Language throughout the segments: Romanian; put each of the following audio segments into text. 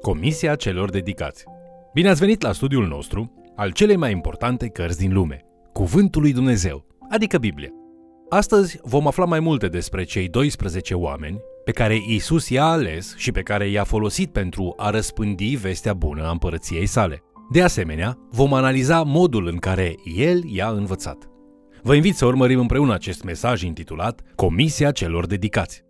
Comisia celor dedicați. Bine ați venit la studiul nostru al celei mai importante cărți din lume, Cuvântul lui Dumnezeu, adică Biblia. Astăzi vom afla mai multe despre cei 12 oameni pe care Isus i-a ales și pe care i-a folosit pentru a răspândi vestea bună a împărăției sale. De asemenea, vom analiza modul în care El i-a învățat. Vă invit să urmărim împreună acest mesaj intitulat Comisia celor dedicați.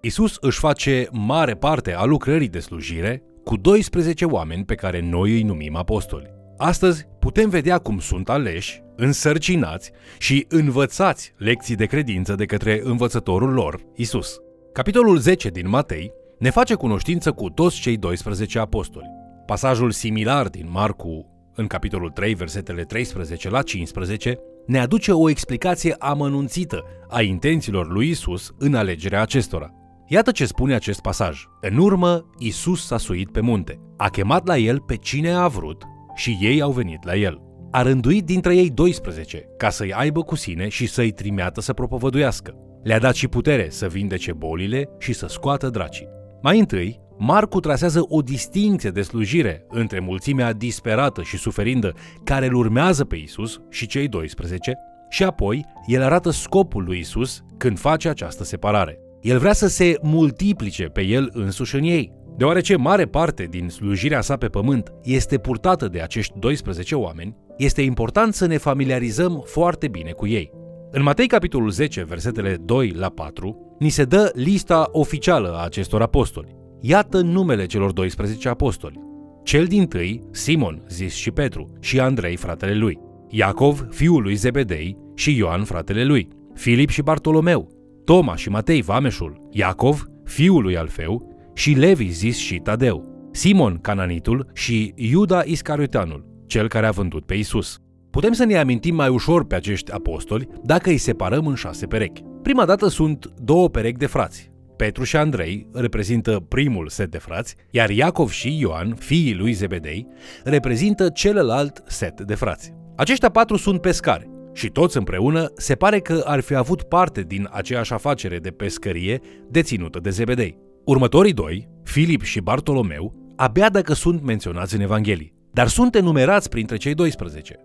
Isus își face mare parte a lucrării de slujire cu 12 oameni pe care noi îi numim apostoli. Astăzi putem vedea cum sunt aleși, însărcinați și învățați lecții de credință de către învățătorul lor, Isus. Capitolul 10 din Matei ne face cunoștință cu toți cei 12 apostoli. Pasajul similar din Marcu, în capitolul 3, versetele 13 la 15, ne aduce o explicație amănunțită a intențiilor lui Isus în alegerea acestora. Iată ce spune acest pasaj. În urmă, Isus s-a suit pe munte. A chemat la el pe cine a vrut și ei au venit la el. A rânduit dintre ei 12 ca să-i aibă cu sine și să-i trimeată să propovăduiască. Le-a dat și putere să vindece bolile și să scoată dracii. Mai întâi, Marcu trasează o distinție de slujire între mulțimea disperată și suferindă care îl urmează pe Isus și cei 12 și apoi el arată scopul lui Isus când face această separare. El vrea să se multiplice pe el însuși în ei, deoarece mare parte din slujirea sa pe pământ este purtată de acești 12 oameni, este important să ne familiarizăm foarte bine cu ei. În Matei capitolul 10, versetele 2 la 4, ni se dă lista oficială a acestor apostoli. Iată numele celor 12 apostoli. Cel din tâi, Simon, zis și Petru, și Andrei, fratele lui, Iacov, fiul lui Zebedei, și Ioan, fratele lui, Filip și Bartolomeu, Toma și Matei, vameșul, Iacov, fiul lui Alfeu, și Levi, zis și Tadeu, Simon, cananitul, și Iuda Iscarioteanul, cel care a vândut pe Isus. Putem să ne amintim mai ușor pe acești apostoli dacă îi separăm în șase perechi. Prima dată sunt două perechi de frați, Petru și Andrei reprezintă primul set de frați, iar Iacov și Ioan, fiii lui Zebedei, reprezintă celălalt set de frați. Aceștia patru sunt pescari și toți împreună se pare că ar fi avut parte din aceeași afacere de pescărie deținută de Zebedei. Următorii doi, Filip și Bartolomeu, abia dacă sunt menționați în Evanghelii, dar sunt enumerați printre cei 12.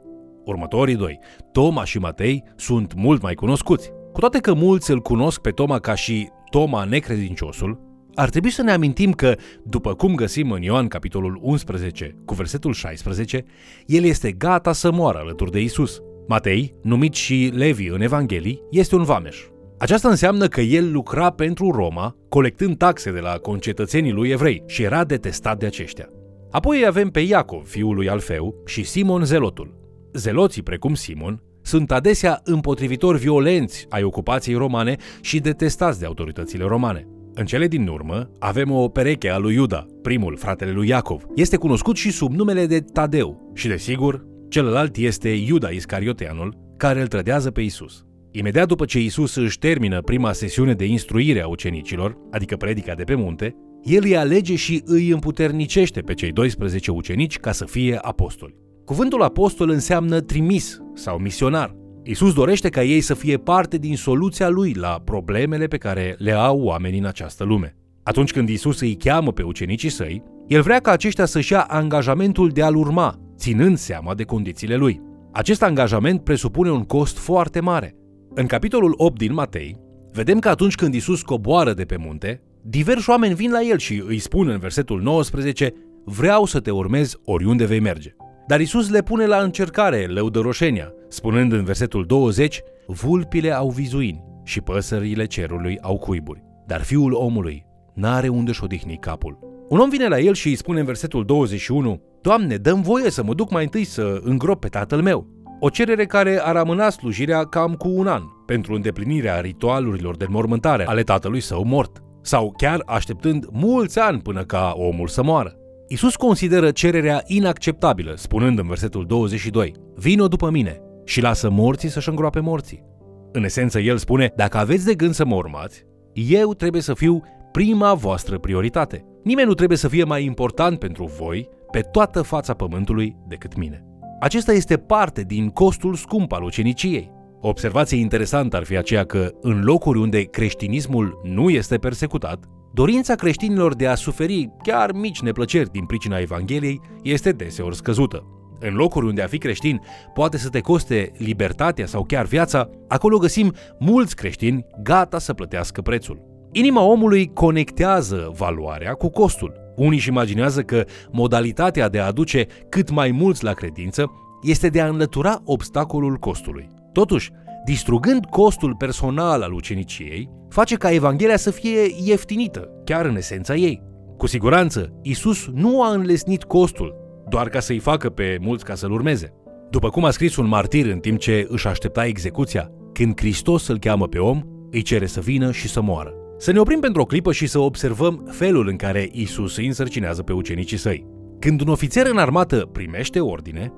Următorii doi, Toma și Matei, sunt mult mai cunoscuți. Cu toate că mulți îl cunosc pe Toma ca și Toma necredinciosul, ar trebui să ne amintim că, după cum găsim în Ioan capitolul 11 cu versetul 16, el este gata să moară alături de Isus. Matei, numit și Levi în Evanghelii, este un vameș. Aceasta înseamnă că el lucra pentru Roma, colectând taxe de la concetățenii lui evrei și era detestat de aceștia. Apoi avem pe Iacov, fiul lui Alfeu, și Simon Zelotul. Zeloții, precum Simon, sunt adesea împotrivitori violenți ai ocupației romane și detestați de autoritățile romane. În cele din urmă, avem o pereche a lui Iuda, primul, fratele lui Iacov. Este cunoscut și sub numele de Tadeu și, desigur, celălalt este Iuda Iscarioteanul, care îl trădează pe Isus. Imediat după ce Isus își termină prima sesiune de instruire a ucenicilor, adică predica de pe munte, el îi alege și îi împuternicește pe cei 12 ucenici ca să fie apostoli. Cuvântul apostol înseamnă trimis sau misionar. Isus dorește ca ei să fie parte din soluția lui la problemele pe care le au oamenii în această lume. Atunci când Isus îi cheamă pe ucenicii săi, el vrea ca aceștia să-și ia angajamentul de a-l urma, ținând seama de condițiile lui. Acest angajament presupune un cost foarte mare. În capitolul 8 din Matei, vedem că atunci când Isus coboară de pe munte, diversi oameni vin la el și îi spun în versetul 19, vreau să te urmez oriunde vei merge. Dar Isus le pune la încercare lăudăroșenia, spunând în versetul 20, Vulpile au vizuini și păsările cerului au cuiburi, dar fiul omului n-are unde-și odihni capul. Un om vine la el și îi spune în versetul 21, Doamne, dăm voie să mă duc mai întâi să îngrop pe tatăl meu. O cerere care ar amâna slujirea cam cu un an, pentru îndeplinirea ritualurilor de mormântare ale tatălui său mort, sau chiar așteptând mulți ani până ca omul să moară. Isus consideră cererea inacceptabilă, spunând în versetul 22, Vino după mine și lasă morții să-și îngroape morții. În esență, el spune, dacă aveți de gând să mă urmați, eu trebuie să fiu prima voastră prioritate. Nimeni nu trebuie să fie mai important pentru voi pe toată fața pământului decât mine. Acesta este parte din costul scump al uceniciei. O observație interesantă ar fi aceea că, în locuri unde creștinismul nu este persecutat, dorința creștinilor de a suferi chiar mici neplăceri din pricina Evangheliei este deseori scăzută. În locuri unde a fi creștin poate să te coste libertatea sau chiar viața, acolo găsim mulți creștini gata să plătească prețul. Inima omului conectează valoarea cu costul. Unii își imaginează că modalitatea de a aduce cât mai mulți la credință este de a înlătura obstacolul costului. Totuși, distrugând costul personal al uceniciei, face ca Evanghelia să fie ieftinită, chiar în esența ei. Cu siguranță, Isus nu a înlesnit costul doar ca să-i facă pe mulți ca să-l urmeze. După cum a scris un martir în timp ce își aștepta execuția, când Hristos îl cheamă pe om, îi cere să vină și să moară. Să ne oprim pentru o clipă și să observăm felul în care Isus îi însărcinează pe ucenicii săi. Când un ofițer în armată primește ordine,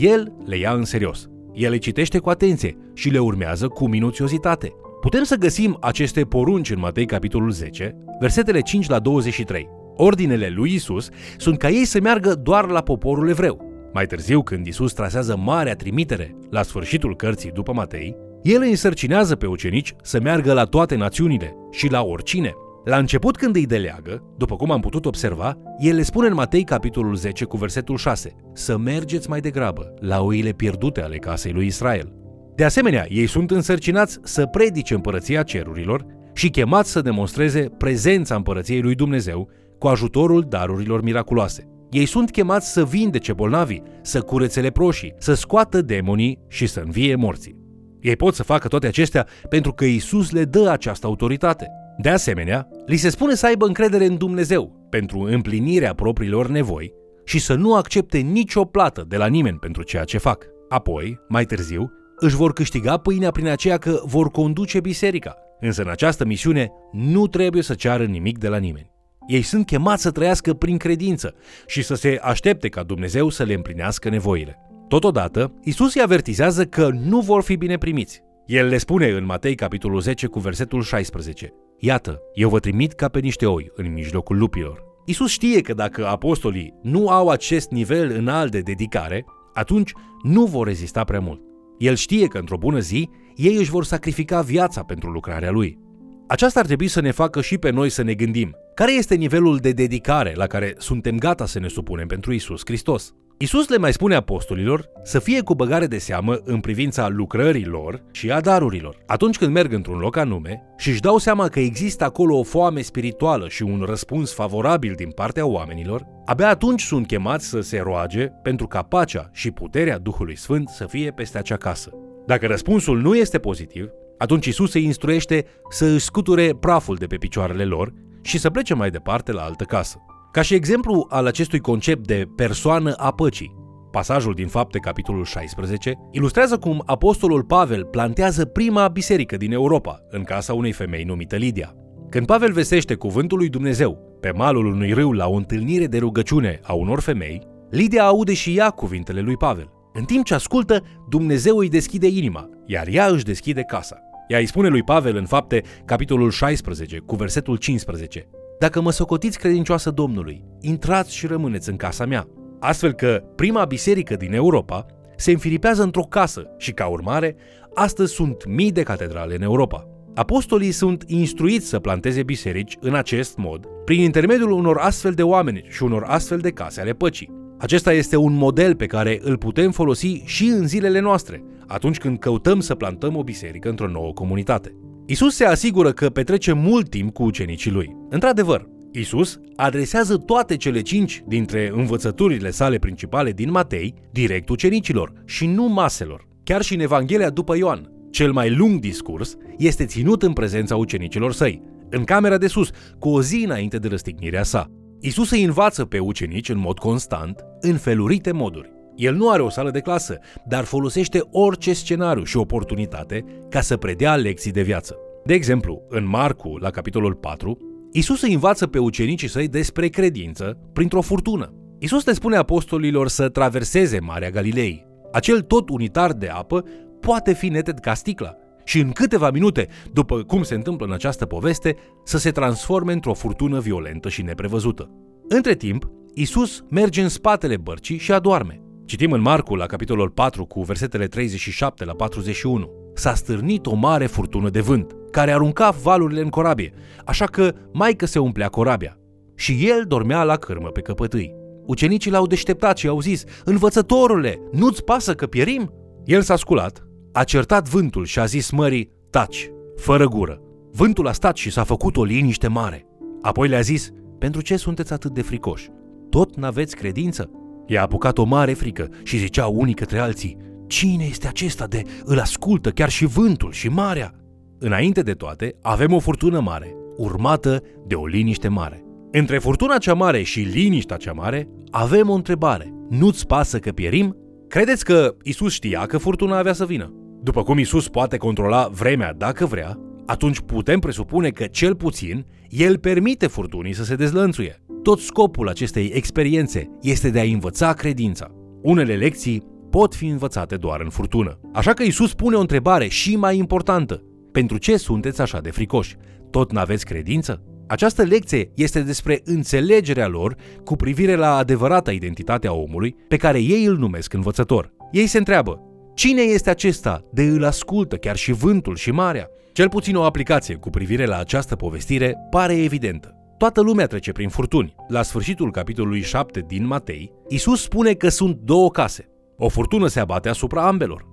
el le ia în serios. El le citește cu atenție și le urmează cu minuțiozitate. Putem să găsim aceste porunci în Matei capitolul 10, versetele 5 la 23. Ordinele lui Isus sunt ca ei să meargă doar la poporul evreu. Mai târziu, când Isus trasează marea trimitere la sfârșitul cărții după Matei, el îi însărcinează pe ucenici să meargă la toate națiunile și la oricine. La început când îi deleagă, după cum am putut observa, el le spune în Matei capitolul 10 cu versetul 6 să mergeți mai degrabă la oile pierdute ale casei lui Israel. De asemenea, ei sunt însărcinați să predice împărăția cerurilor și chemați să demonstreze prezența împărăției lui Dumnezeu cu ajutorul darurilor miraculoase. Ei sunt chemați să vindece bolnavii, să curețe leproșii, să scoată demonii și să învie morții. Ei pot să facă toate acestea pentru că Isus le dă această autoritate. De asemenea, li se spune să aibă încredere în Dumnezeu pentru împlinirea propriilor nevoi și să nu accepte nicio plată de la nimeni pentru ceea ce fac. Apoi, mai târziu, își vor câștiga pâinea prin aceea că vor conduce biserica. Însă în această misiune nu trebuie să ceară nimic de la nimeni. Ei sunt chemați să trăiască prin credință și să se aștepte ca Dumnezeu să le împlinească nevoile. Totodată, Isus îi avertizează că nu vor fi bine primiți. El le spune în Matei capitolul 10 cu versetul 16 Iată, eu vă trimit ca pe niște oi în mijlocul lupilor. Isus știe că dacă apostolii nu au acest nivel înalt de dedicare, atunci nu vor rezista prea mult. El știe că într-o bună zi ei își vor sacrifica viața pentru lucrarea lui. Aceasta ar trebui să ne facă și pe noi să ne gândim care este nivelul de dedicare la care suntem gata să ne supunem pentru Isus Hristos. Isus le mai spune apostolilor să fie cu băgare de seamă în privința lucrării lor și a darurilor. Atunci când merg într-un loc anume și își dau seama că există acolo o foame spirituală și un răspuns favorabil din partea oamenilor, abia atunci sunt chemați să se roage pentru ca pacea și puterea Duhului Sfânt să fie peste acea casă. Dacă răspunsul nu este pozitiv, atunci Isus îi instruiește să își scuture praful de pe picioarele lor și să plece mai departe la altă casă. Ca și exemplu al acestui concept de persoană a păcii, pasajul din Fapte, capitolul 16, ilustrează cum apostolul Pavel plantează prima biserică din Europa, în casa unei femei numită Lidia. Când Pavel vestește cuvântul lui Dumnezeu pe malul unui râu la o întâlnire de rugăciune a unor femei, Lidia aude și ea cuvintele lui Pavel. În timp ce ascultă, Dumnezeu îi deschide inima, iar ea își deschide casa. Ea îi spune lui Pavel în fapte, capitolul 16, cu versetul 15, Dacă mă socotiți credincioasă Domnului, intrați și rămâneți în casa mea. Astfel că prima biserică din Europa se înfiripează într-o casă și, ca urmare, astăzi sunt mii de catedrale în Europa. Apostolii sunt instruiți să planteze biserici în acest mod, prin intermediul unor astfel de oameni și unor astfel de case ale păcii. Acesta este un model pe care îl putem folosi și în zilele noastre, atunci când căutăm să plantăm o biserică într-o nouă comunitate. Isus se asigură că petrece mult timp cu ucenicii lui. Într-adevăr, Isus adresează toate cele cinci dintre învățăturile sale principale din Matei direct ucenicilor și nu maselor. Chiar și în Evanghelia după Ioan, cel mai lung discurs este ținut în prezența ucenicilor săi, în camera de sus, cu o zi înainte de răstignirea sa. Isus îi învață pe ucenici în mod constant, în felurite moduri. El nu are o sală de clasă, dar folosește orice scenariu și oportunitate ca să predea lecții de viață. De exemplu, în Marcu, la capitolul 4, Isus îi învață pe ucenicii săi despre credință printr-o furtună. Isus le spune apostolilor să traverseze Marea Galilei. Acel tot unitar de apă poate fi neted ca sticla și în câteva minute, după cum se întâmplă în această poveste, să se transforme într-o furtună violentă și neprevăzută. Între timp, Isus merge în spatele bărcii și adorme. Citim în Marcu, la capitolul 4, cu versetele 37 la 41. s-a stârnit o mare furtună de vânt, care arunca valurile în corabie, așa că maică se umplea corabia. Și el dormea la cârmă pe căpătâi. Ucenicii l-au deșteptat și au zis, Învățătorule, nu-ți pasă că pierim? El s-a sculat, a certat vântul și a zis mării, taci, fără gură. Vântul a stat și s-a făcut o liniște mare. Apoi le-a zis, pentru ce sunteți atât de fricoși? Tot n-aveți credință? I-a apucat o mare frică și zicea unii către alții, Cine este acesta de îl ascultă chiar și vântul și marea? Înainte de toate, avem o furtună mare, urmată de o liniște mare. Între furtuna cea mare și liniștea cea mare, avem o întrebare. Nu-ți pasă că pierim? Credeți că Isus știa că furtuna avea să vină? După cum Isus poate controla vremea dacă vrea, atunci putem presupune că, cel puțin, El permite furtunii să se dezlănțuie. Tot scopul acestei experiențe este de a învăța credința. Unele lecții pot fi învățate doar în furtună. Așa că Isus pune o întrebare și mai importantă. Pentru ce sunteți așa de fricoși? Tot n-aveți credință? Această lecție este despre înțelegerea lor cu privire la adevărata identitate a omului pe care ei îl numesc învățător. Ei se întreabă, cine este acesta de îl ascultă chiar și vântul și marea? Cel puțin o aplicație cu privire la această povestire pare evidentă. Toată lumea trece prin furtuni. La sfârșitul capitolului 7 din Matei, Isus spune că sunt două case. O furtună se abate asupra ambelor.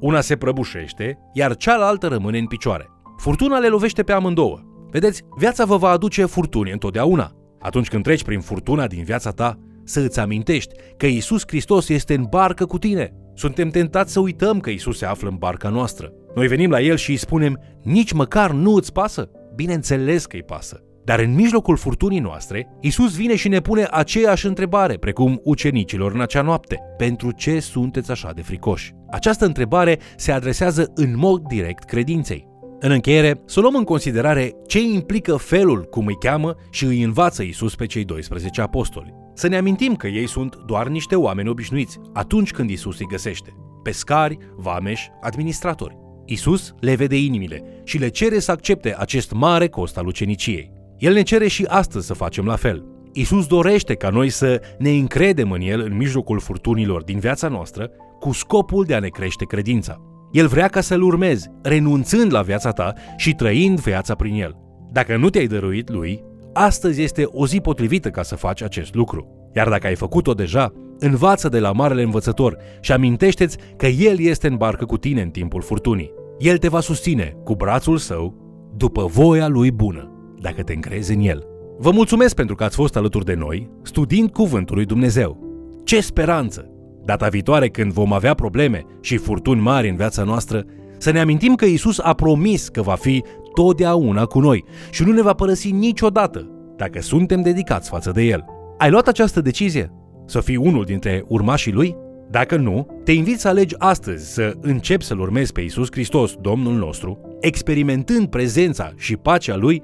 Una se prăbușește, iar cealaltă rămâne în picioare. Furtuna le lovește pe amândouă. Vedeți, viața vă va aduce furtuni întotdeauna. Atunci când treci prin furtuna din viața ta, să îți amintești că Isus Hristos este în barcă cu tine. Suntem tentați să uităm că Isus se află în barca noastră. Noi venim la El și îi spunem, nici măcar nu îți pasă? Bineînțeles că îi pasă. Dar în mijlocul furtunii noastre, Isus vine și ne pune aceeași întrebare, precum ucenicilor în acea noapte. Pentru ce sunteți așa de fricoși? Această întrebare se adresează în mod direct credinței. În încheiere, să luăm în considerare ce implică felul cum îi cheamă și îi învață Isus pe cei 12 apostoli. Să ne amintim că ei sunt doar niște oameni obișnuiți atunci când Isus îi găsește. Pescari, vameși, administratori. Isus le vede inimile și le cere să accepte acest mare cost al uceniciei. El ne cere și astăzi să facem la fel. Isus dorește ca noi să ne încredem în El în mijlocul furtunilor din viața noastră cu scopul de a ne crește credința. El vrea ca să-L urmezi, renunțând la viața ta și trăind viața prin El. Dacă nu te-ai dăruit Lui, astăzi este o zi potrivită ca să faci acest lucru. Iar dacă ai făcut-o deja, învață de la Marele Învățător și amintește-ți că El este în barcă cu tine în timpul furtunii. El te va susține cu brațul său după voia Lui bună, dacă te încrezi în El. Vă mulțumesc pentru că ați fost alături de noi, studiind Cuvântul lui Dumnezeu. Ce speranță! Data viitoare când vom avea probleme și furtuni mari în viața noastră, să ne amintim că Isus a promis că va fi totdeauna cu noi și nu ne va părăsi niciodată dacă suntem dedicați față de El. Ai luat această decizie? Să fii unul dintre urmașii Lui? Dacă nu, te invit să alegi astăzi să începi să-L urmezi pe Isus Hristos, Domnul nostru, experimentând prezența și pacea Lui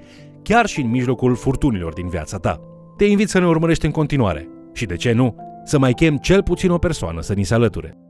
chiar și în mijlocul furtunilor din viața ta. Te invit să ne urmărești în continuare și, de ce nu, să mai chem cel puțin o persoană să ni se alăture.